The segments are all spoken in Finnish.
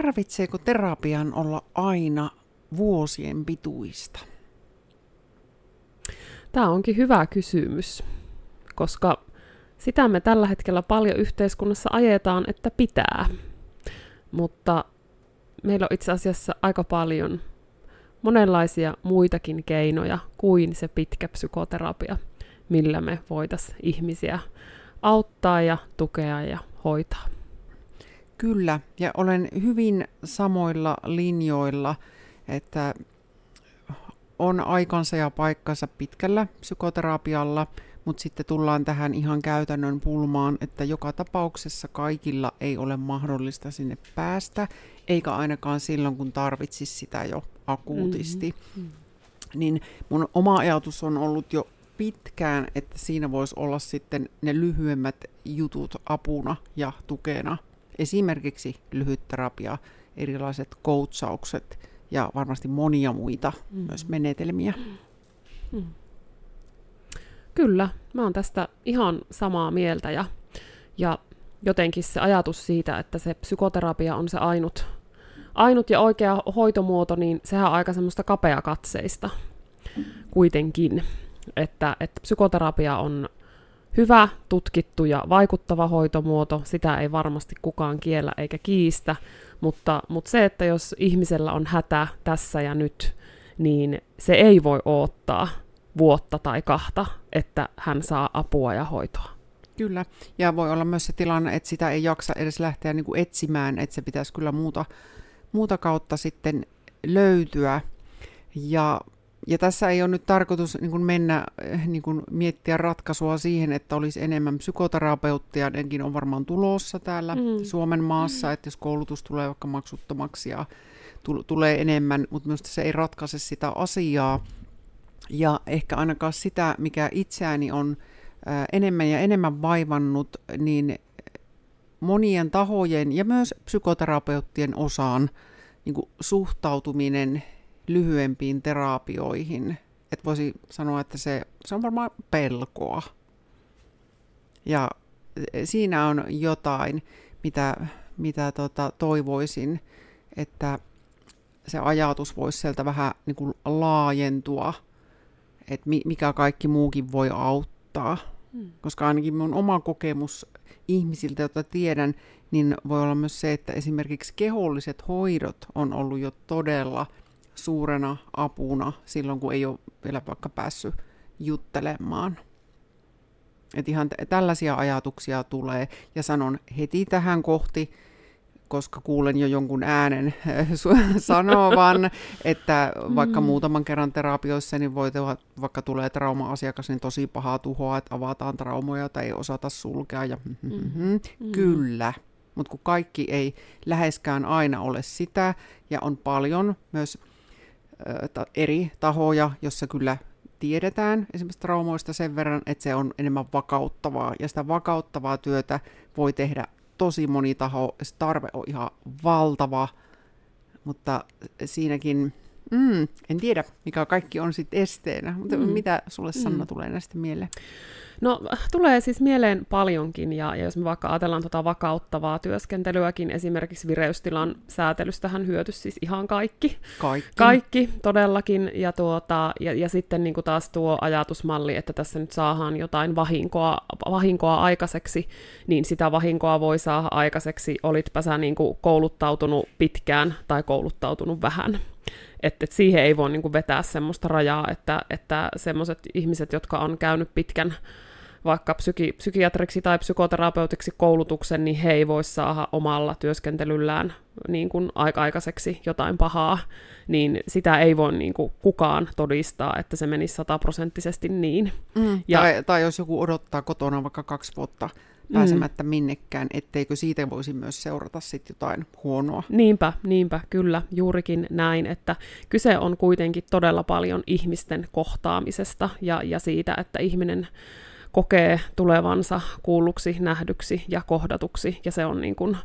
Tarvitseeko terapian olla aina vuosien pituista? Tämä onkin hyvä kysymys, koska sitä me tällä hetkellä paljon yhteiskunnassa ajetaan, että pitää. Mutta meillä on itse asiassa aika paljon monenlaisia muitakin keinoja kuin se pitkä psykoterapia, millä me voitaisiin ihmisiä auttaa ja tukea ja hoitaa. Kyllä, ja olen hyvin samoilla linjoilla, että on aikansa ja paikkansa pitkällä psykoterapialla, mutta sitten tullaan tähän ihan käytännön pulmaan, että joka tapauksessa kaikilla ei ole mahdollista sinne päästä, eikä ainakaan silloin, kun tarvitsisi sitä jo akuutisti. Mm-hmm. Niin mun oma ajatus on ollut jo pitkään, että siinä voisi olla sitten ne lyhyemmät jutut apuna ja tukena. Esimerkiksi lyhyt terapia, erilaiset coachaukset ja varmasti monia muita mm. myös menetelmiä. Mm. Kyllä, mä oon tästä ihan samaa mieltä ja, ja jotenkin se ajatus siitä, että se psykoterapia on se ainut, ainut ja oikea hoitomuoto, niin sehän on aika semmoista kapeakatseista kuitenkin että, että psykoterapia on hyvä, tutkittu ja vaikuttava hoitomuoto, sitä ei varmasti kukaan kiellä eikä kiistä, mutta, mutta se, että jos ihmisellä on hätä tässä ja nyt, niin se ei voi odottaa vuotta tai kahta, että hän saa apua ja hoitoa. Kyllä, ja voi olla myös se tilanne, että sitä ei jaksa edes lähteä niin kuin etsimään, että se pitäisi kyllä muuta, muuta kautta sitten löytyä. Ja ja tässä ei ole nyt tarkoitus niin kuin mennä eh, niin kuin miettiä ratkaisua siihen, että olisi enemmän psykoterapeuttia, nekin on varmaan tulossa täällä mm. Suomen maassa, mm. että jos koulutus tulee vaikka maksuttomaksi ja t- tulee enemmän, mutta minusta se ei ratkaise sitä asiaa. Ja ehkä ainakaan sitä, mikä itseäni on ää, enemmän ja enemmän vaivannut, niin monien tahojen ja myös psykoterapeuttien osaan niin kuin suhtautuminen lyhyempiin terapioihin. Että voisi sanoa, että se, se on varmaan pelkoa. Ja siinä on jotain, mitä, mitä tota, toivoisin, että se ajatus voisi sieltä vähän niin kuin laajentua, että mikä kaikki muukin voi auttaa. Hmm. Koska ainakin mun oma kokemus ihmisiltä, joita tiedän, niin voi olla myös se, että esimerkiksi keholliset hoidot on ollut jo todella – suurena apuna silloin, kun ei ole vielä vaikka päässyt juttelemaan. Et ihan t- tällaisia ajatuksia tulee ja sanon heti tähän kohti, koska kuulen jo jonkun äänen sanovan, että vaikka mm. muutaman kerran terapioissa, niin voi vaikka tulee trauma-asiakas, niin tosi pahaa tuhoa, että avataan traumoja tai ei osata sulkea. Ja mm. Mm. Kyllä, mutta kun kaikki ei läheskään aina ole sitä, ja on paljon myös eri tahoja, jossa kyllä tiedetään esimerkiksi traumoista sen verran, että se on enemmän vakauttavaa. Ja sitä vakauttavaa työtä voi tehdä tosi moni taho. Se tarve on ihan valtava, mutta siinäkin, mm, en tiedä mikä kaikki on sitten esteenä. Mutta mm. mitä sulle Sanna mm. tulee näistä mieleen? No tulee siis mieleen paljonkin, ja, ja jos me vaikka ajatellaan tuota vakauttavaa työskentelyäkin, esimerkiksi vireystilan säätelystähän hyöty siis ihan kaikki. Kaikki. Kaikki, todellakin. Ja, tuota, ja, ja sitten niin kuin taas tuo ajatusmalli, että tässä nyt saadaan jotain vahinkoa, vahinkoa aikaiseksi, niin sitä vahinkoa voi saada aikaiseksi, olitpä sä niin kuin kouluttautunut pitkään tai kouluttautunut vähän. Että et siihen ei voi niin kuin vetää semmoista rajaa, että, että semmoiset ihmiset, jotka on käynyt pitkän vaikka psyki- psykiatriksi tai psykoterapeutiksi koulutuksen, niin he ei voi saada omalla työskentelyllään niin kuin aika-aikaiseksi jotain pahaa, niin sitä ei voi niin kuin kukaan todistaa, että se menisi sataprosenttisesti niin. Mm, ja, tai, tai jos joku odottaa kotona vaikka kaksi vuotta pääsemättä mm. minnekään, etteikö siitä voisi myös seurata sitten jotain huonoa. Niinpä, niinpä, kyllä, juurikin näin, että kyse on kuitenkin todella paljon ihmisten kohtaamisesta ja, ja siitä, että ihminen kokee tulevansa kuulluksi, nähdyksi ja kohdatuksi, ja se on niin kuin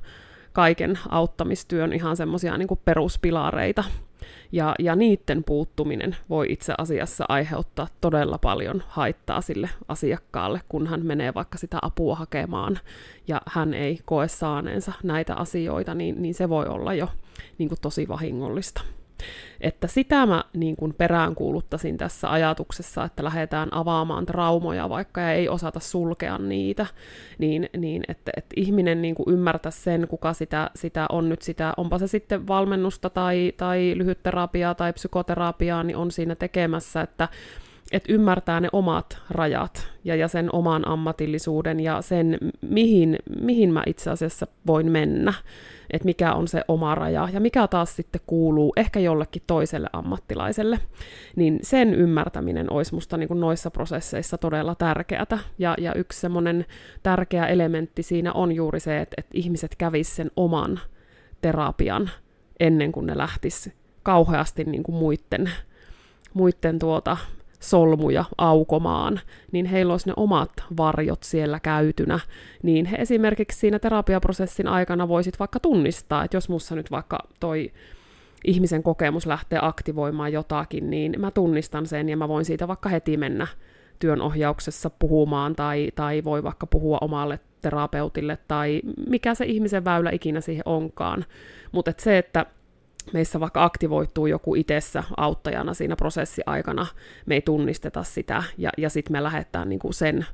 kaiken auttamistyön ihan semmoisia niin peruspilareita. Ja, ja niiden puuttuminen voi itse asiassa aiheuttaa todella paljon haittaa sille asiakkaalle, kun hän menee vaikka sitä apua hakemaan ja hän ei koe saaneensa näitä asioita, niin, niin se voi olla jo niin kuin tosi vahingollista. Että sitä mä niin kuin peräänkuuluttaisin tässä ajatuksessa, että lähdetään avaamaan traumoja vaikka ja ei osata sulkea niitä, niin, niin että, että ihminen niin kuin ymmärtäisi sen, kuka sitä, sitä on nyt sitä, onpa se sitten valmennusta tai, tai lyhytterapiaa tai psykoterapiaa, niin on siinä tekemässä, että että ymmärtää ne omat rajat ja, ja sen oman ammatillisuuden ja sen, mihin, mihin mä itse asiassa voin mennä että mikä on se oma raja ja mikä taas sitten kuuluu ehkä jollekin toiselle ammattilaiselle, niin sen ymmärtäminen olisi musta niin kuin noissa prosesseissa todella tärkeätä. Ja, ja yksi semmoinen tärkeä elementti siinä on juuri se, että, että ihmiset kävis sen oman terapian ennen kuin ne lähtis kauheasti niin kuin muiden, muiden tuota, solmuja aukomaan, niin heillä olisi ne omat varjot siellä käytynä, niin he esimerkiksi siinä terapiaprosessin aikana voisit vaikka tunnistaa, että jos mussa nyt vaikka toi ihmisen kokemus lähtee aktivoimaan jotakin, niin mä tunnistan sen ja mä voin siitä vaikka heti mennä työnohjauksessa puhumaan tai, tai voi vaikka puhua omalle terapeutille tai mikä se ihmisen väylä ikinä siihen onkaan. Mutta et se, että meissä vaikka aktivoituu joku itsessä auttajana siinä prosessiaikana, me ei tunnisteta sitä, ja, ja sitten me lähdetään niin kuin sen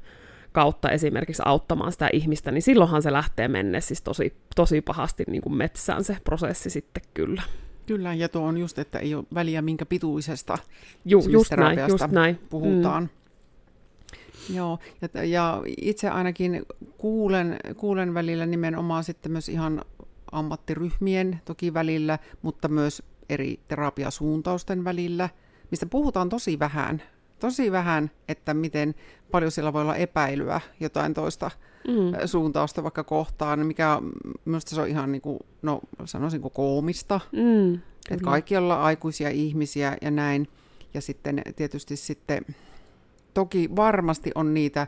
kautta esimerkiksi auttamaan sitä ihmistä, niin silloinhan se lähtee mennä siis tosi, tosi pahasti niin kuin metsään se prosessi sitten kyllä. Kyllä, ja tuo on just, että ei ole väliä minkä pituisesta Ju, just näin, just näin. puhutaan. Mm. Joo, ja, ja itse ainakin kuulen, kuulen välillä nimenomaan sitten myös ihan ammattiryhmien toki välillä, mutta myös eri terapiasuuntausten välillä, mistä puhutaan tosi vähän. Tosi vähän, että miten paljon siellä voi olla epäilyä jotain toista mm. suuntausta vaikka kohtaan, mikä minusta se on ihan niin kuin, no sanoisinko koomista, mm, että kaikki ollaan aikuisia ihmisiä ja näin. Ja sitten tietysti sitten, toki varmasti on niitä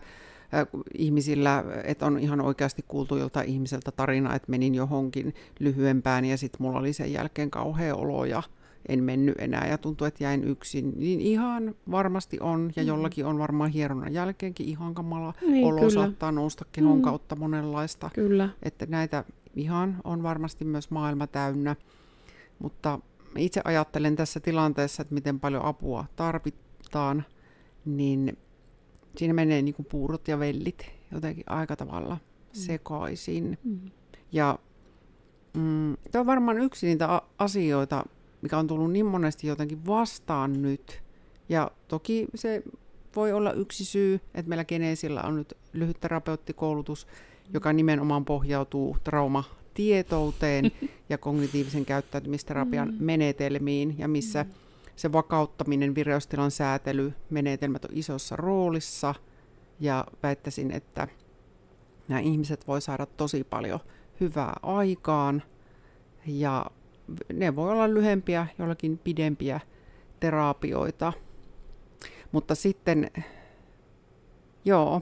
ihmisillä, että on ihan oikeasti kuultu joltain ihmiseltä tarina, että menin johonkin lyhyempään ja sitten mulla oli sen jälkeen kauhea olo ja en mennyt enää ja tuntui, että jäin yksin. Niin ihan varmasti on ja mm. jollakin on varmaan hieronnan jälkeenkin ihan kamala niin, olo kyllä. saattaa nousta kehon mm. kautta monenlaista. Kyllä. Että näitä ihan on varmasti myös maailma täynnä. Mutta itse ajattelen tässä tilanteessa, että miten paljon apua tarvitaan, niin siinä menee niin kuin puurot ja vellit jotenkin aika tavalla mm. sekaisin. Mm. Ja mm, tämä on varmaan yksi niitä asioita, mikä on tullut niin monesti jotenkin vastaan nyt. Ja toki se voi olla yksi syy, että meillä Geneesillä on nyt lyhyt terapeuttikoulutus, joka nimenomaan pohjautuu traumatietouteen ja kognitiivisen käyttäytymisterapian mm. menetelmiin, ja missä mm se vakauttaminen, vireystilan säätely, menetelmät on isossa roolissa. Ja väittäisin, että nämä ihmiset voi saada tosi paljon hyvää aikaan. Ja ne voi olla lyhempiä, jollakin pidempiä terapioita. Mutta sitten, joo,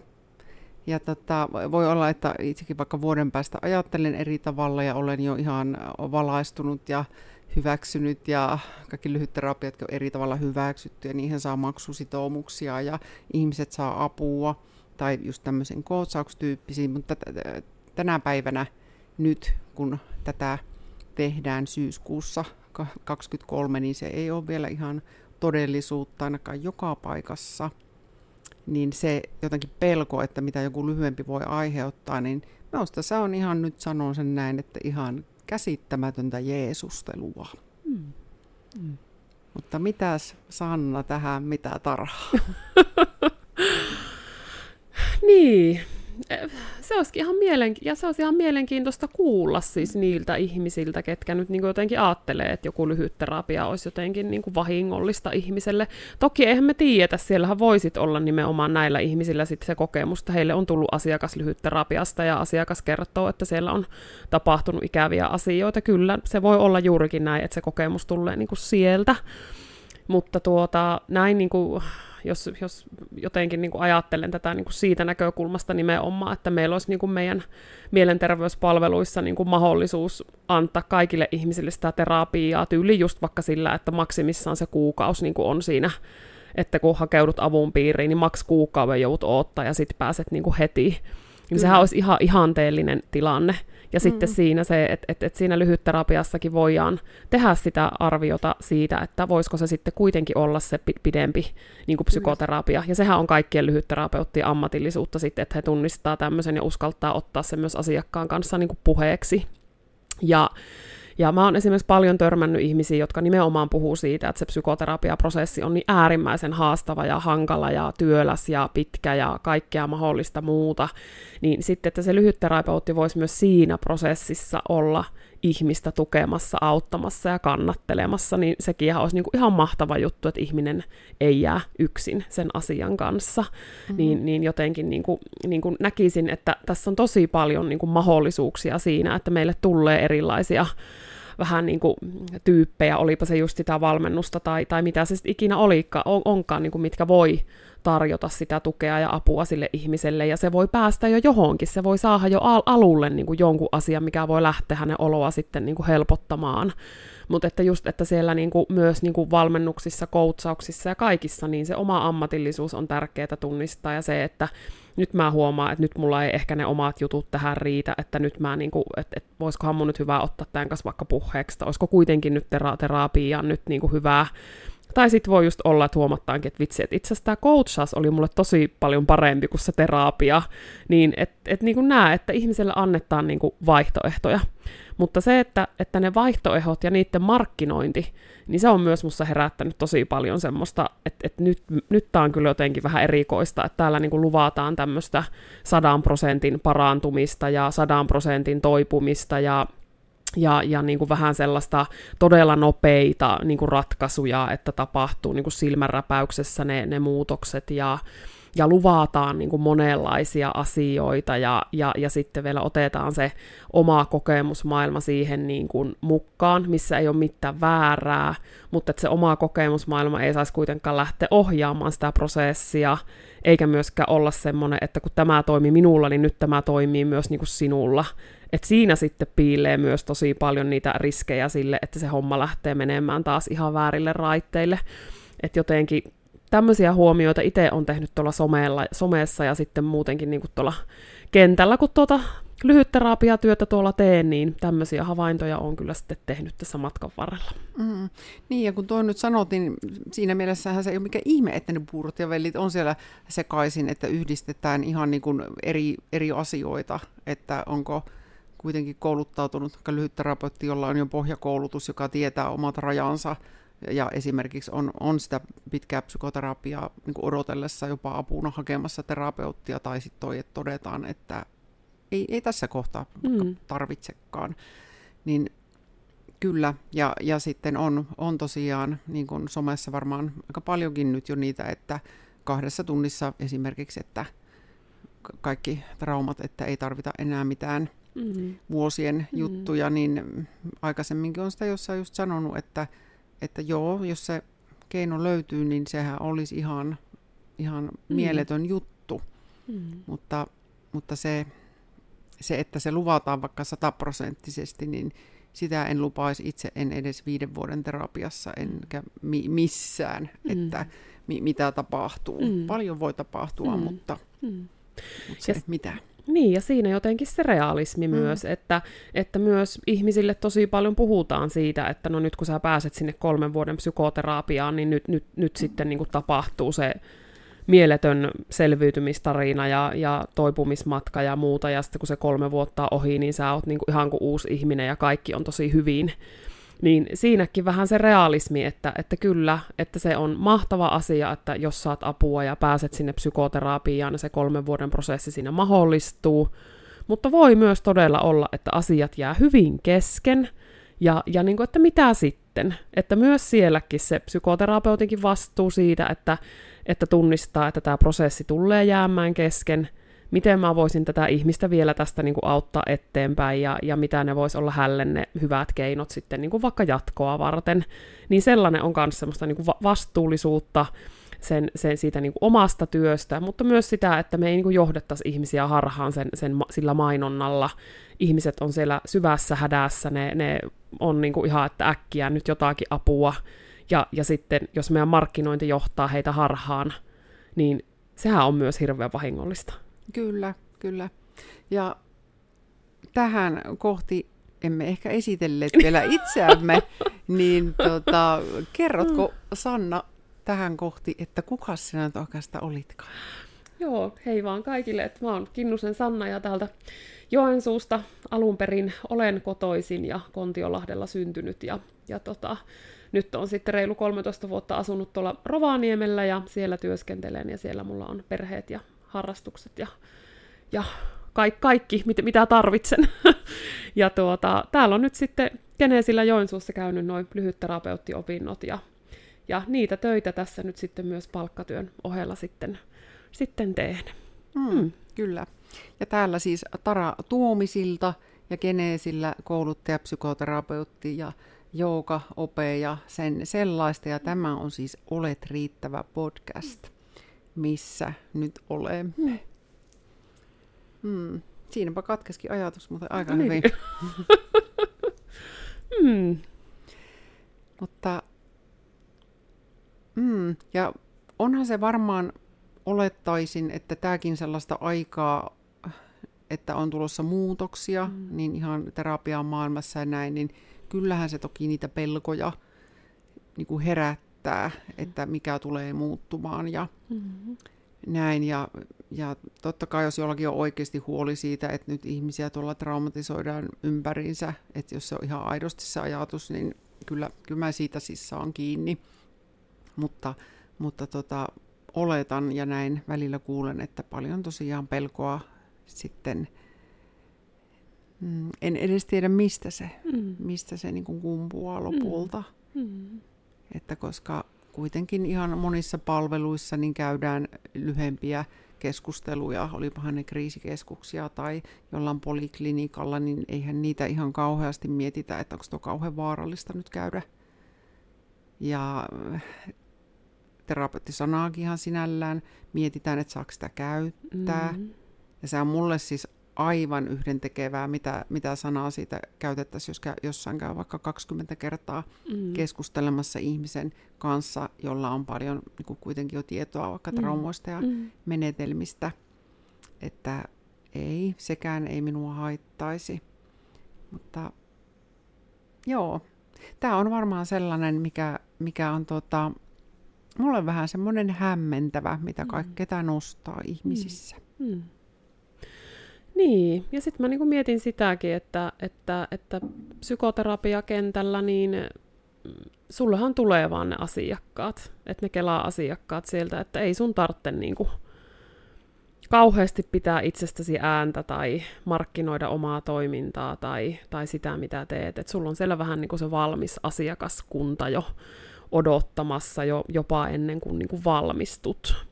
ja tota, voi olla, että itsekin vaikka vuoden päästä ajattelen eri tavalla ja olen jo ihan valaistunut ja hyväksynyt ja kaikki lyhytterapiat on eri tavalla hyväksytty ja niihin saa maksusitoumuksia ja ihmiset saa apua tai just tämmöisen coachauksetyyppisiin, mutta tänä päivänä nyt, kun tätä tehdään syyskuussa 2023, niin se ei ole vielä ihan todellisuutta ainakaan joka paikassa, niin se jotenkin pelko, että mitä joku lyhyempi voi aiheuttaa, niin minusta se on ihan nyt sanon sen näin, että ihan käsittämätöntä Jeesustelua. Mm. Mm. Mutta mitäs Sanna tähän, mitä tarhaa? niin, se olisi ihan, mielenki- ja se olisi ihan mielenkiintoista kuulla siis niiltä ihmisiltä, ketkä nyt niin jotenkin ajattelee, että joku lyhyt terapia olisi jotenkin niin kuin vahingollista ihmiselle. Toki eihän me tiedetä, siellähän voisit olla nimenomaan näillä ihmisillä sitten se kokemus, että heille on tullut asiakas lyhytterapiasta ja asiakas kertoo, että siellä on tapahtunut ikäviä asioita. Kyllä, se voi olla juurikin näin, että se kokemus tulee niin kuin sieltä. Mutta tuota, näin niin kuin, jos, jos jotenkin niin kuin ajattelen tätä niin kuin siitä näkökulmasta nimenomaan, että meillä olisi niin kuin meidän mielenterveyspalveluissa niin kuin mahdollisuus antaa kaikille ihmisille sitä terapiaa tyyli just vaikka sillä, että maksimissaan se kuukausi niin kuin on siinä että kun hakeudut avun piiriin, niin maks kuukauden joudut odottaa ja sitten pääset niin kuin heti. Niin sehän olisi ihan ihanteellinen tilanne. Ja mm. sitten siinä se, että et, et siinä lyhytterapiassakin voidaan tehdä sitä arviota siitä, että voisiko se sitten kuitenkin olla se pidempi niin kuin psykoterapia. Ja sehän on kaikkien lyhytterapeuttien ammatillisuutta sitten, että he tunnistaa tämmöisen ja uskaltaa ottaa sen myös asiakkaan kanssa niin kuin puheeksi. Ja ja mä oon esimerkiksi paljon törmännyt ihmisiä, jotka nimenomaan puhuu siitä, että se psykoterapiaprosessi on niin äärimmäisen haastava ja hankala ja työläs ja pitkä ja kaikkea mahdollista muuta, niin sitten, että se lyhytterapeutti voisi myös siinä prosessissa olla ihmistä tukemassa, auttamassa ja kannattelemassa, niin sekin olisi niin kuin ihan mahtava juttu, että ihminen ei jää yksin sen asian kanssa. Mm-hmm. Niin, niin jotenkin niin kuin, niin kuin näkisin, että tässä on tosi paljon niin kuin mahdollisuuksia siinä, että meille tulee erilaisia vähän niin kuin tyyppejä, olipa se just sitä valmennusta tai, tai mitä se ikinä olikaan, on, onkaan, niin kuin mitkä voi tarjota sitä tukea ja apua sille ihmiselle, ja se voi päästä jo johonkin, se voi saada jo al- alulle niin kuin jonkun asian, mikä voi lähteä hänen oloa sitten niin kuin helpottamaan. Mutta että just, että siellä niin kuin, myös niin kuin valmennuksissa, koutsauksissa ja kaikissa, niin se oma ammatillisuus on tärkeää tunnistaa, ja se, että nyt mä huomaan, että nyt mulla ei ehkä ne omat jutut tähän riitä, että nyt mä niinku, että et, voisikohan mun nyt hyvä ottaa tämän kanssa vaikka puheeksi, tai olisiko kuitenkin nyt tera- terapia nyt niinku hyvää tai sitten voi just olla, että huomattaankin, että vitsi, että itse asiassa tämä coachaus oli mulle tosi paljon parempi kuin se terapia, niin että et niin näe, että ihmiselle annetaan niin kuin vaihtoehtoja. Mutta se, että, että ne vaihtoehdot ja niiden markkinointi, niin se on myös musta herättänyt tosi paljon semmoista, että, että nyt, nyt tämä on kyllä jotenkin vähän erikoista, että täällä niin kuin luvataan tämmöistä sadan prosentin parantumista ja sadan prosentin toipumista ja ja, ja niin kuin vähän sellaista todella nopeita niin kuin ratkaisuja, että tapahtuu niin kuin silmänräpäyksessä ne, ne muutokset ja, ja luvataan niin kuin monenlaisia asioita ja, ja, ja sitten vielä otetaan se oma kokemusmaailma siihen niin kuin mukaan, missä ei ole mitään väärää, mutta että se oma kokemusmaailma ei saisi kuitenkaan lähteä ohjaamaan sitä prosessia, eikä myöskään olla semmoinen, että kun tämä toimii minulla, niin nyt tämä toimii myös niin kuin sinulla, et siinä sitten piilee myös tosi paljon niitä riskejä sille, että se homma lähtee menemään taas ihan väärille raitteille. Että jotenkin tämmöisiä huomioita itse on tehnyt tuolla somella, somessa ja sitten muutenkin niin kuin tuolla kentällä, kun tuota lyhytterapiatyötä tuolla teen, niin tämmöisiä havaintoja on kyllä sitten tehnyt tässä matkan varrella. Mm. Niin, ja kun tuo nyt sanot, niin siinä mielessähän se ei ole mikään ihme, että ne puurot ja vellit on siellä sekaisin, että yhdistetään ihan niin kuin eri, eri asioita, että onko kuitenkin kouluttautunut lyhytterapeutti, jolla on jo pohjakoulutus, joka tietää omat rajansa ja esimerkiksi on, on sitä pitkää psykoterapiaa niin kuin odotellessa jopa apuna hakemassa terapeuttia, tai sitten toi, että todetaan, että ei, ei tässä kohtaa mm. tarvitsekaan. Niin kyllä, ja, ja sitten on, on tosiaan, niin kuin somessa varmaan aika paljonkin nyt jo niitä, että kahdessa tunnissa esimerkiksi, että kaikki traumat, että ei tarvita enää mitään – mm. vuosien mm. juttuja, niin aikaisemminkin on sitä jossain just sanonut, että, että joo, jos se keino löytyy, niin sehän olisi ihan, ihan mm. mieletön juttu. Mm. Mutta, mutta se, se, että se luvataan vaikka sataprosenttisesti, niin sitä en lupaisi itse, en edes viiden vuoden terapiassa, enkä mi- missään, mm. että mi- mitä tapahtuu. Mm. Paljon voi tapahtua, mm. mutta, mm. mutta se, ja, mitä. Niin, ja siinä jotenkin se realismi mm. myös, että, että myös ihmisille tosi paljon puhutaan siitä, että no nyt kun sä pääset sinne kolmen vuoden psykoterapiaan, niin nyt, nyt, nyt mm. sitten niin kuin tapahtuu se mieletön selviytymistarina ja, ja toipumismatka ja muuta, ja sitten kun se kolme vuotta on ohi, niin sä oot niin kuin ihan kuin uusi ihminen ja kaikki on tosi hyvin niin siinäkin vähän se realismi, että, että kyllä, että se on mahtava asia, että jos saat apua ja pääset sinne psykoterapiaan, se kolmen vuoden prosessi siinä mahdollistuu, mutta voi myös todella olla, että asiat jää hyvin kesken, ja, ja niin kuin, että mitä sitten? Että myös sielläkin se psykoterapeutinkin vastuu siitä, että, että tunnistaa, että tämä prosessi tulee jäämään kesken, miten mä voisin tätä ihmistä vielä tästä niin kuin auttaa eteenpäin ja, ja mitä ne vois olla hälle ne hyvät keinot sitten niin kuin vaikka jatkoa varten. Niin sellainen on myös semmoista niin kuin vastuullisuutta, sen, sen siitä niin kuin omasta työstä, mutta myös sitä, että me ei niin kuin johdettaisi ihmisiä harhaan sen, sen, sillä mainonnalla. Ihmiset on siellä syvässä hädässä, ne, ne on niin kuin ihan, että äkkiä nyt jotakin apua, ja, ja sitten jos meidän markkinointi johtaa heitä harhaan, niin sehän on myös hirveän vahingollista. Kyllä, kyllä. Ja tähän kohti emme ehkä esitelleet vielä itseämme, niin tota, kerrotko Sanna tähän kohti, että kuka sinä nyt oikeastaan olitkaan? Joo, hei vaan kaikille, että mä oon Kinnusen Sanna ja täältä Joensuusta alun perin olen kotoisin ja Kontiolahdella syntynyt ja, ja tota, nyt on sitten reilu 13 vuotta asunut tuolla Rovaniemellä ja siellä työskentelen ja siellä mulla on perheet ja harrastukset ja, ja kaikki, kaikki mit, mitä tarvitsen. ja tuota, täällä on nyt sitten Geneesillä Joensuussa käynyt noin lyhytterapeuttiopinnot ja ja niitä töitä tässä nyt sitten myös palkkatyön ohella sitten, sitten teen. Mm, mm. Kyllä. Ja täällä siis Tara Tuomisilta ja Geneesillä kouluttaja, psykoterapeutti ja jooga, ope ja sen sellaista. Ja tämä on siis Olet riittävä podcast, missä nyt olemme. Mm. Siinäpä katkeskin ajatus, mutta aika niin. hyvin. mm. Mutta Mm, ja onhan se varmaan, olettaisin, että tämäkin sellaista aikaa, että on tulossa muutoksia, mm. niin ihan terapian maailmassa ja näin, niin kyllähän se toki niitä pelkoja niin kuin herättää, mm. että mikä tulee muuttumaan ja mm. näin. Ja, ja totta kai jos jollakin on oikeasti huoli siitä, että nyt ihmisiä tuolla traumatisoidaan ympäriinsä, että jos se on ihan aidosti se ajatus, niin kyllä, kyllä mä siitä siis saan kiinni mutta, mutta tota, oletan ja näin välillä kuulen, että paljon tosiaan pelkoa sitten, mm, en edes tiedä mistä se, mm. mistä se niin kuin kumpuaa mm. lopulta. Mm. Että koska kuitenkin ihan monissa palveluissa niin käydään lyhempiä keskusteluja, olipahan ne kriisikeskuksia tai jollain poliklinikalla, niin eihän niitä ihan kauheasti mietitä, että onko tuo kauhean vaarallista nyt käydä. Ja terapeuttisanaakin ihan sinällään, mietitään, että saako sitä käyttää. Mm-hmm. Ja se on mulle siis aivan yhdentekevää, mitä, mitä sanaa siitä käytettäisiin, jos käy, jossain käy vaikka 20 kertaa mm. keskustelemassa ihmisen kanssa, jolla on paljon niin kuin kuitenkin jo tietoa vaikka mm. traumoista ja mm. menetelmistä, että ei, sekään ei minua haittaisi. Mutta joo, tämä on varmaan sellainen, mikä, mikä on tota, mulla on vähän semmoinen hämmentävä, mitä kaikkea tämä nostaa ihmisissä. Mm. Mm. Niin, ja sitten mä niinku mietin sitäkin, että, että, että psykoterapiakentällä niin mm, sullehan tulee vaan ne asiakkaat, että ne kelaa asiakkaat sieltä, että ei sun tarvitse niinku kauheasti pitää itsestäsi ääntä tai markkinoida omaa toimintaa tai, tai sitä, mitä teet. Että sulla on siellä vähän niinku se valmis asiakaskunta jo odottamassa jo jopa ennen kuin, niin kuin valmistut.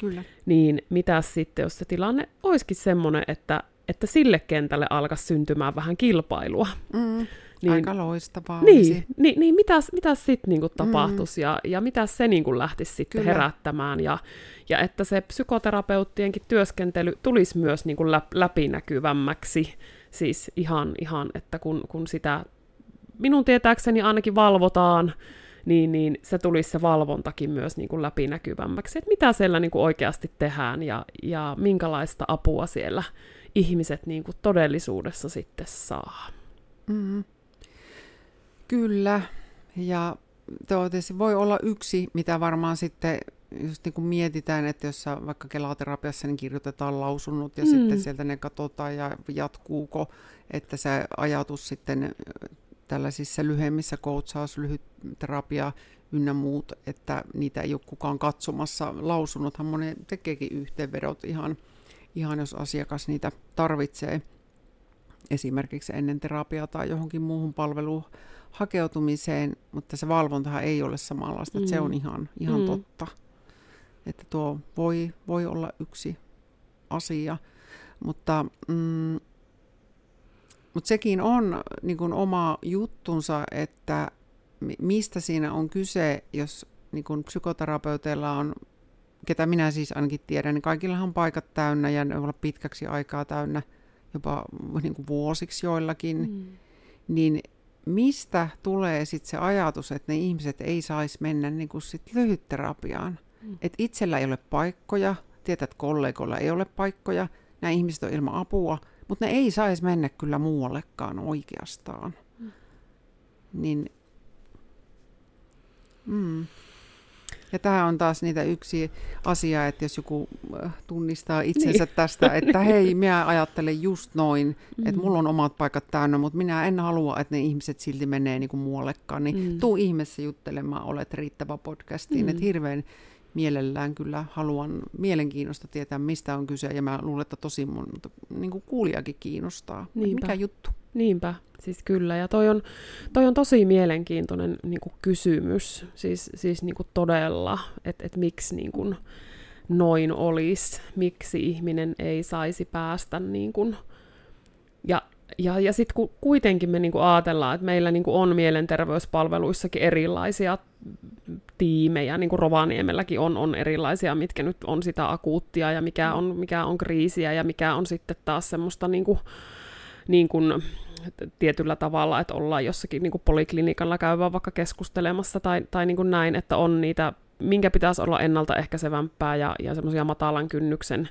Kyllä. Niin mitä sitten, jos se tilanne olisikin semmoinen, että, että sille kentälle alkaisi syntymään vähän kilpailua. Mm. Niin, Aika loistavaa niin, olisi. Niin, niin mitäs, mitäs sitten niinku tapahtuisi mm. ja, ja mitä se niinku lähtisi sitten Kyllä. herättämään ja, ja että se psykoterapeuttienkin työskentely tulisi myös niinku läpinäkyvämmäksi. Siis ihan, ihan että kun, kun sitä minun tietääkseni ainakin valvotaan niin, niin se tulisi se valvontakin myös niin kuin läpinäkyvämmäksi, että mitä siellä niin kuin oikeasti tehdään ja, ja minkälaista apua siellä ihmiset niin kuin todellisuudessa sitten saa. Mm. Kyllä, ja tietysti voi olla yksi, mitä varmaan sitten just niin kuin mietitään, että jos vaikka kelaterapiassa niin kirjoitetaan lausunnot ja mm. sitten sieltä ne katsotaan ja jatkuuko, että se ajatus sitten tällaisissa lyhyemmissä coachaus, lyhyt terapia ynnä muut, että niitä ei ole kukaan katsomassa. Lausunnothan monen tekeekin yhteenvedot ihan, ihan jos asiakas niitä tarvitsee esimerkiksi ennen terapiaa tai johonkin muuhun palveluun hakeutumiseen, mutta se valvontahan ei ole samanlaista, mm. että se on mm. ihan, ihan mm. totta. Että tuo voi, voi olla yksi asia. Mutta, mm, mutta sekin on niin kuin oma juttunsa, että mistä siinä on kyse, jos niin kuin psykoterapeuteilla on, ketä minä siis ainakin tiedän, niin kaikillahan on paikat täynnä ja ne voi olla pitkäksi aikaa täynnä, jopa niin kuin vuosiksi joillakin, mm. niin mistä tulee sitten se ajatus, että ne ihmiset ei saisi mennä niin kuin sit lyhytterapiaan? Mm. Että itsellä ei ole paikkoja, tietää, että kollegoilla ei ole paikkoja, nämä ihmiset on ilman apua, mutta ne ei saisi mennä kyllä muuallekaan oikeastaan. Mm. Niin, mm. Ja tämä on taas niitä yksi asia, että jos joku äh, tunnistaa itsensä niin. tästä, että hei, minä ajattelen just noin, mm. että mulla on omat paikat täynnä, mutta minä en halua, että ne ihmiset silti menee niin kuin muuallekaan, niin mm. tuu ihmeessä juttelemaan, olet riittävä podcastiin, mm. että hirveän mielellään kyllä haluan mielenkiinnosta tietää, mistä on kyse, ja mä luulen, että tosi mun niin kuin kuulijakin kiinnostaa. Mikä juttu? Niinpä, siis kyllä. Ja toi on, toi on tosi mielenkiintoinen niin kuin kysymys, siis, siis niin kuin todella, että et miksi niin kuin noin olisi, miksi ihminen ei saisi päästä niin kuin, ja ja, ja sitten kun kuitenkin me niinku ajatellaan, että meillä niinku on mielenterveyspalveluissakin erilaisia tiimejä, niin kuin Rovaniemelläkin on, on erilaisia, mitkä nyt on sitä akuuttia ja mikä on, mikä on kriisiä ja mikä on sitten taas semmoista niin kuin, niin kuin, tietyllä tavalla, että ollaan jossakin niin kuin poliklinikalla käyvää vaikka keskustelemassa tai, tai niin kuin näin, että on niitä, minkä pitäisi olla ennaltaehkäisevämpää ja, ja semmoisia matalan kynnyksen.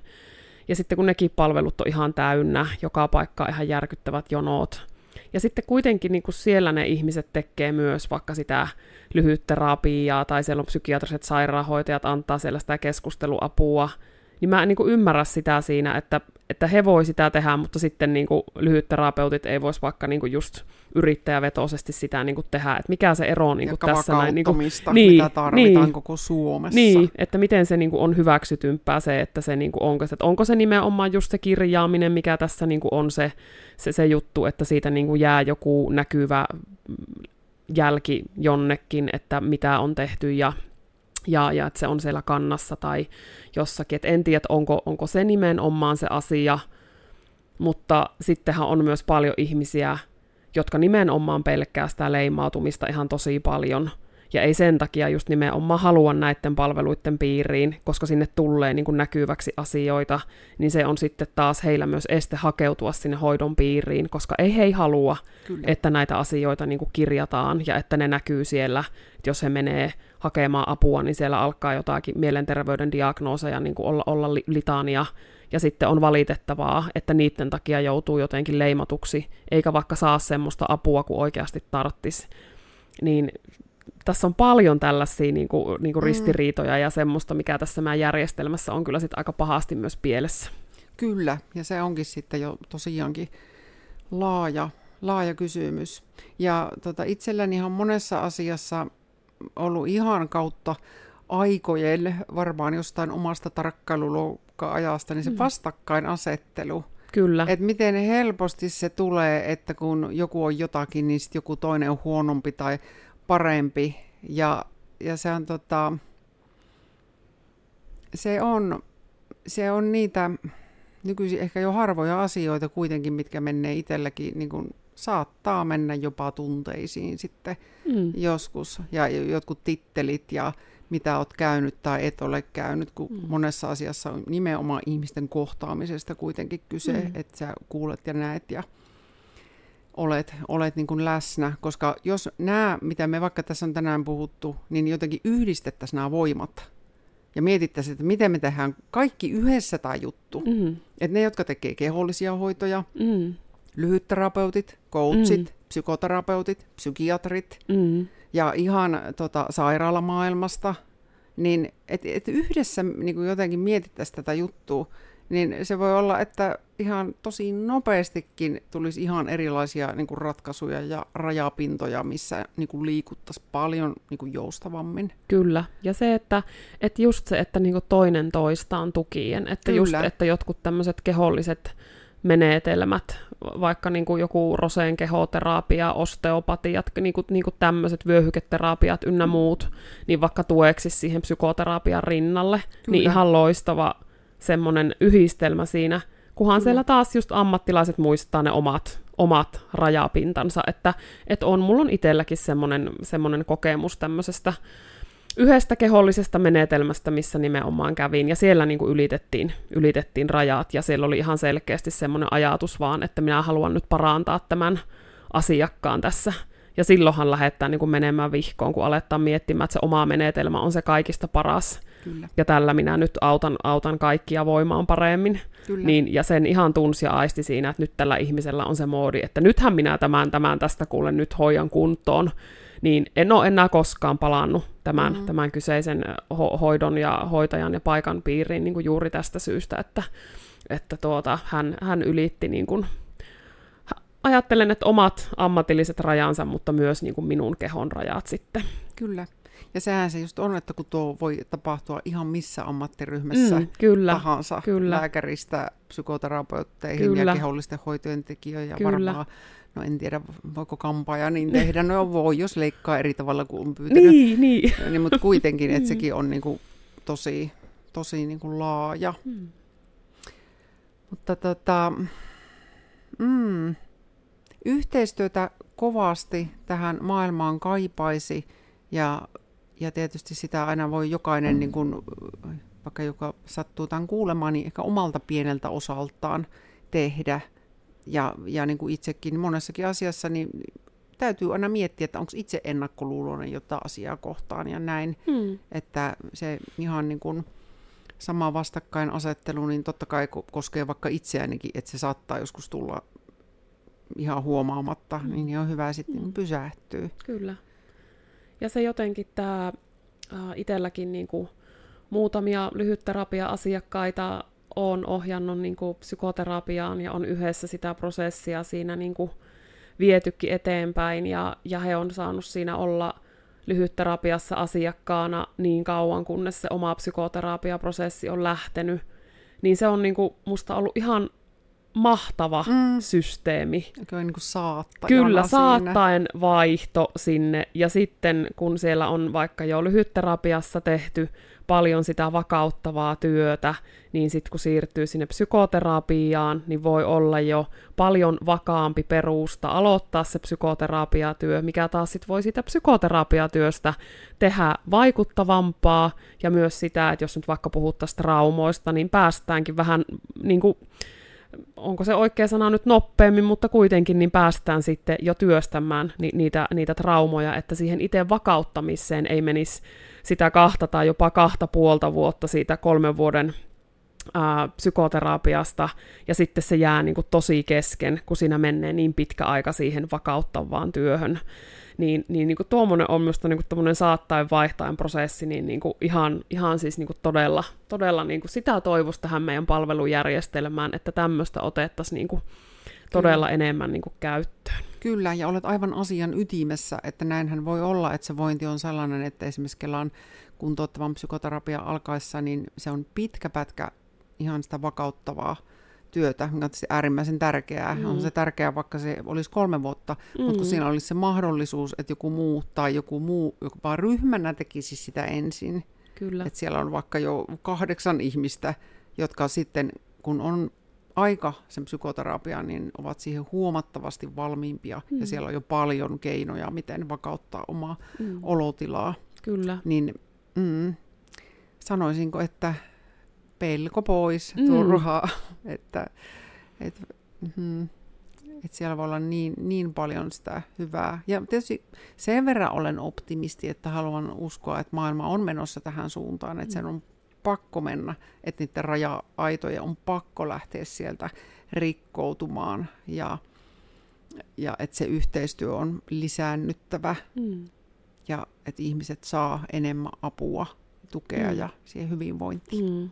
Ja sitten kun nekin palvelut on ihan täynnä, joka paikka ihan järkyttävät jonot, ja sitten kuitenkin niin kuin siellä ne ihmiset tekee myös vaikka sitä lyhytterapiaa tai siellä on psykiatriset sairaanhoitajat antaa siellä sitä keskusteluapua, niin mä en niin kuin ymmärrä sitä siinä, että, että he voi sitä tehdä, mutta sitten niin kuin lyhytterapeutit ei voisi vaikka niin kuin just yrittäjävetoisesti sitä niin kuin tehdä, että mikä se ero on niin kuin tässä näin. Niin, kuin, niin, mitä tarvitaan niin, koko Suomessa. Niin, että miten se niin kuin on hyväksytympää se, että se niin kuin onko, se, että onko se nimenomaan just se kirjaaminen, mikä tässä niin kuin on se, se, se juttu, että siitä niin kuin jää joku näkyvä jälki jonnekin, että mitä on tehty ja ja, ja että se on siellä kannassa tai jossakin. Et en tiedä, onko, onko se nimenomaan se asia, mutta sittenhän on myös paljon ihmisiä, jotka nimenomaan pelkkää sitä leimautumista ihan tosi paljon – ja ei sen takia just nimenomaan halua näiden palveluiden piiriin, koska sinne tulee niin kuin näkyväksi asioita, niin se on sitten taas heillä myös este hakeutua sinne hoidon piiriin, koska ei he halua, Kyllä. että näitä asioita niin kuin kirjataan ja että ne näkyy siellä, että jos he menee hakemaan apua, niin siellä alkaa jotakin mielenterveyden diagnooseja niin kuin olla, olla litania, ja sitten on valitettavaa, että niiden takia joutuu jotenkin leimatuksi, eikä vaikka saa semmoista apua kuin oikeasti tarttisi. Niin tässä on paljon tällaisia niin kuin, niin kuin mm. ristiriitoja ja semmoista, mikä tässä meidän järjestelmässä on kyllä sitten aika pahasti myös pielessä. Kyllä, ja se onkin sitten jo tosiaankin laaja, laaja kysymys. Ja tota, itselläni on monessa asiassa ollut ihan kautta aikojen, varmaan jostain omasta tarkkailuluokka-ajasta, niin se mm. vastakkainasettelu. Kyllä. Et miten helposti se tulee, että kun joku on jotakin, niin sitten joku toinen on huonompi tai parempi. Ja, ja se on tota, se on, se on niitä nykyisin ehkä jo harvoja asioita kuitenkin, mitkä menee itselläkin, niin kuin saattaa mennä jopa tunteisiin sitten mm. joskus. Ja jotkut tittelit ja mitä olet käynyt tai et ole käynyt, kun mm. monessa asiassa on nimenomaan ihmisten kohtaamisesta kuitenkin kyse, mm. että sä kuulet ja näet ja olet, olet niin kuin läsnä, koska jos nämä, mitä me vaikka tässä on tänään puhuttu, niin jotenkin yhdistettäisiin nämä voimat ja mietittäisiin, että miten me tehdään kaikki yhdessä tämä juttu. Mm. Että ne, jotka tekee kehollisia hoitoja, mm. lyhytterapeutit, coachit, mm. psykoterapeutit, psykiatrit mm. ja ihan tota, sairaalamaailmasta, niin että et yhdessä niin kuin jotenkin mietittäisiin tätä juttua, niin se voi olla, että ihan tosi nopeastikin tulisi ihan erilaisia niin kuin ratkaisuja ja rajapintoja, missä niin kuin liikuttaisiin paljon niin kuin joustavammin. Kyllä, ja se, että, että just se, että niin kuin toinen toistaan tukien, että Kyllä. just, että jotkut tämmöiset keholliset menetelmät, vaikka niin kuin joku roseen kehoterapia, osteopatiat, niin kuin, niin kuin tämmöiset vyöhyketerapiat ynnä muut, niin vaikka tueksi siihen psykoterapian rinnalle, niin Kyllä. niin ihan loistava semmoinen yhdistelmä siinä, kunhan siellä taas just ammattilaiset muistaa ne omat, omat rajapintansa, että, että on, mulla on itselläkin semmoinen, semmoinen kokemus tämmöisestä yhdestä kehollisesta menetelmästä, missä nimenomaan kävin, ja siellä niin kuin ylitettiin, ylitettiin rajat, ja siellä oli ihan selkeästi semmoinen ajatus vaan, että minä haluan nyt parantaa tämän asiakkaan tässä. Ja silloinhan lähdetään niin kuin menemään vihkoon, kun aletaan miettimään, että se oma menetelmä on se kaikista paras. Kyllä. Ja tällä minä nyt autan, autan kaikkia voimaan paremmin. Kyllä. Niin, ja sen ihan tunsi ja aisti siinä, että nyt tällä ihmisellä on se moodi, että nythän minä tämän, tämän tästä kuulen nyt hoijan kuntoon niin en ole enää koskaan palannut tämän, mm-hmm. tämän kyseisen ho- hoidon ja hoitajan ja paikan piiriin niin kuin juuri tästä syystä, että, että tuota, hän, hän ylitti niin kuin, ajattelen, että omat ammatilliset rajansa, mutta myös niin kuin minun kehon rajat sitten. Kyllä. Ja sehän se just on, että kun tuo voi tapahtua ihan missä ammattiryhmässä mm, kyllä, tahansa, kyllä. lääkäristä psykoterapeutteihin kyllä. ja kehollisten hoitojen tekijöihin ja varmaan no en tiedä, voiko kampaaja niin tehdä, no voi, jos leikkaa eri tavalla kuin on pyytänyt. Niin, niin. niin mutta kuitenkin, että sekin on niin kuin tosi, tosi niin kuin laaja. Hmm. Mutta tota, mm, yhteistyötä kovasti tähän maailmaan kaipaisi ja, ja tietysti sitä aina voi jokainen, niin kuin, vaikka joka sattuu tämän kuulemaan, niin ehkä omalta pieneltä osaltaan tehdä – ja, ja niin kuin itsekin niin monessakin asiassa, niin täytyy aina miettiä, että onko itse ennakkoluuloinen jotain asiaa kohtaan ja näin, hmm. että se ihan niin kuin sama vastakkainasettelu, niin totta kai koskee vaikka itseäänikin, että se saattaa joskus tulla ihan huomaamatta, hmm. niin on hyvä sitten hmm. pysähtyä. Kyllä. Ja se jotenkin tämä itselläkin niin kuin muutamia lyhytterapia-asiakkaita on ohjannut niin kuin psykoterapiaan ja on yhdessä sitä prosessia siinä niin kuin vietykin eteenpäin. Ja, ja he on saanut siinä olla lyhytterapiassa asiakkaana niin kauan, kunnes se oma psykoterapiaprosessi on lähtenyt, niin se on niin kuin musta ollut ihan mahtava mm. systeemi. Kyllä niin kuin Kyllä, saattaen siinä. vaihto sinne. Ja sitten kun siellä on vaikka jo lyhytterapiassa tehty paljon sitä vakauttavaa työtä, niin sitten kun siirtyy sinne psykoterapiaan, niin voi olla jo paljon vakaampi perusta aloittaa se psykoterapiatyö, mikä taas sitten voi sitä psykoterapiatyöstä tehdä vaikuttavampaa, ja myös sitä, että jos nyt vaikka puhuttaisiin traumoista, niin päästäänkin vähän niin kuin onko se oikea sana nyt nopeammin, mutta kuitenkin niin päästään sitten jo työstämään ni- niitä, niitä traumoja, että siihen itse vakauttamiseen ei menisi sitä kahta tai jopa kahta puolta vuotta siitä kolmen vuoden ää, psykoterapiasta, ja sitten se jää niin kuin tosi kesken, kun siinä menee niin pitkä aika siihen vakauttavaan työhön. Niin, niin, niin kuin tuommoinen on minusta niin kuin saattaen vaihtaen prosessi, niin, niin kuin ihan, ihan siis niin kuin todella, todella niin kuin sitä toivoisi tähän meidän palvelujärjestelmään, että tämmöistä otettaisiin niin kuin todella Kyllä. enemmän niin kuin käyttöön. Kyllä, ja olet aivan asian ytimessä, että näinhän voi olla, että se vointi on sellainen, että esimerkiksi Kelan kuntouttavan psykoterapia alkaessa, niin se on pitkä pätkä ihan sitä vakauttavaa työtä, mikä on äärimmäisen tärkeää. Mm. On se tärkeää, vaikka se olisi kolme vuotta, mm. mutta kun siinä olisi se mahdollisuus, että joku muu tai joku muu, jopa ryhmänä tekisi sitä ensin. Kyllä. Että siellä on vaikka jo kahdeksan ihmistä, jotka sitten, kun on aika sen psykoterapiaan, niin ovat siihen huomattavasti valmiimpia. Mm. Ja siellä on jo paljon keinoja, miten vakauttaa omaa mm. olotilaa. Kyllä. Niin mm, sanoisinko, että pelko pois, mm. turhaa. että, et, mm, et siellä voi olla niin, niin paljon sitä hyvää. Ja tietysti sen verran olen optimisti, että haluan uskoa, että maailma on menossa tähän suuntaan, että mm. sen on pakko mennä, että niiden raja-aitoja on pakko lähteä sieltä rikkoutumaan ja, ja että se yhteistyö on lisäännyttävä mm. ja että ihmiset saa enemmän apua, tukea mm. ja siihen hyvinvointiin. Mm.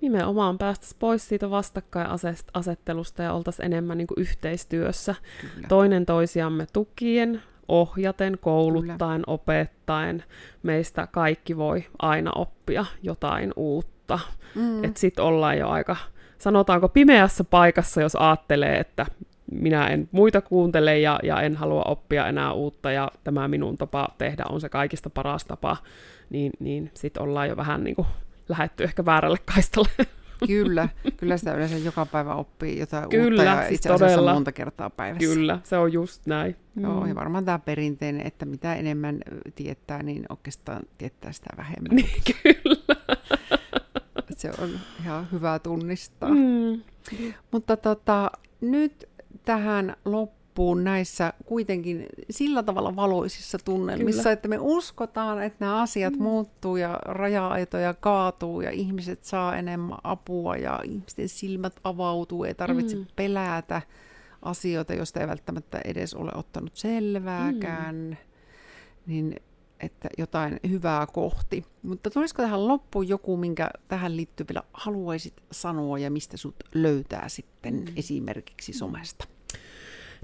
Nimenomaan päästäisiin pois siitä vastakkainasettelusta ja oltaisiin enemmän niin kuin yhteistyössä. Kyllä. Toinen toisiamme tukien, ohjaten, kouluttaen, Kyllä. opettaen. Meistä kaikki voi aina oppia jotain uutta. Mm. Että sitten ollaan jo aika, sanotaanko pimeässä paikassa, jos ajattelee, että minä en muita kuuntele ja, ja en halua oppia enää uutta ja tämä minun tapa tehdä on se kaikista paras tapa, niin, niin sitten ollaan jo vähän niin kuin lähetty ehkä väärälle kaistalle. Kyllä, kyllä sitä yleensä joka päivä oppii jotain Kyllä, uutta ja siis itse asiassa todella. monta kertaa päivässä. Kyllä, se on just näin. Joo, Mm. ja varmaan tämä perinteinen, että mitä enemmän tietää, niin oikeastaan tietää sitä vähemmän. Niin, kyllä. Se on ihan hyvä tunnistaa. Mm. Mutta tota, nyt tähän loppuun näissä kuitenkin sillä tavalla valoisissa tunnelmissa, Kyllä. että me uskotaan, että nämä asiat mm. muuttuu ja raja-aitoja kaatuu ja ihmiset saa enemmän apua ja ihmisten silmät avautuu, ei tarvitse Mm. pelätä asioita, joista ei välttämättä edes ole ottanut selvääkään, mm. niin että jotain hyvää kohti. Mutta tulisiko tähän loppuun joku, minkä tähän liittyy vielä haluaisit sanoa ja mistä sut löytää sitten mm. esimerkiksi somesta?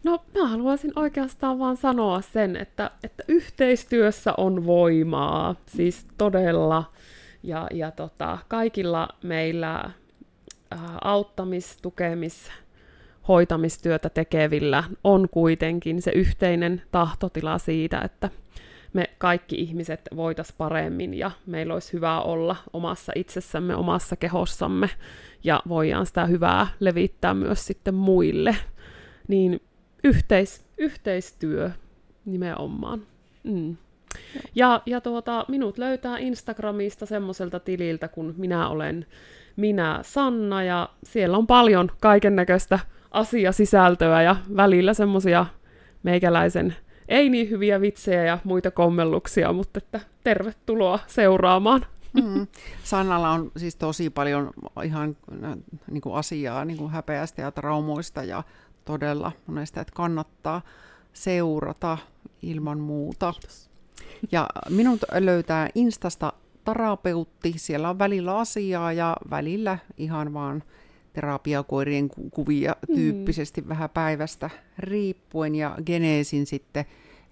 No mä haluaisin oikeastaan vaan sanoa sen, että, että yhteistyössä on voimaa, siis todella. Ja, ja tota, kaikilla meillä ää, auttamis, tukemis, hoitamistyötä tekevillä on kuitenkin se yhteinen tahtotila siitä, että me kaikki ihmiset voitais paremmin ja meillä olisi hyvä olla omassa itsessämme, omassa kehossamme ja voidaan sitä hyvää levittää myös sitten muille. Niin yhteis, yhteistyö nimenomaan. Mm. Ja, ja tuota, minut löytää Instagramista semmoiselta tililtä, kun minä olen minä Sanna, ja siellä on paljon kaiken näköistä asiasisältöä ja välillä semmosia meikäläisen ei niin hyviä vitsejä ja muita kommelluksia, mutta että tervetuloa seuraamaan. Mm. Sannalla on siis tosi paljon ihan niin kuin asiaa niin kuin häpeästä ja traumoista ja todella monesta, että kannattaa seurata ilman muuta. Ja minut löytää Instasta terapeutti, siellä on välillä asiaa ja välillä ihan vaan terapiakoirien ku- kuvia tyyppisesti vähän päivästä riippuen. Ja Geneesin sitten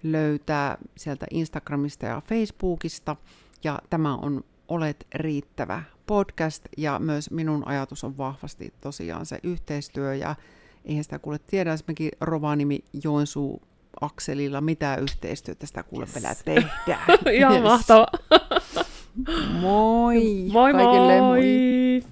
löytää sieltä Instagramista ja Facebookista. Ja tämä on Olet riittävä podcast. Ja myös minun ajatus on vahvasti tosiaan se yhteistyö ja eihän sitä kuule tiedä, jos mekin Rovaniemi Joensuu akselilla mitä yhteistyötä sitä kuule Yes. vielä tehdään. Ihan Yes. mahtava. Moi! Moi kaikille moi!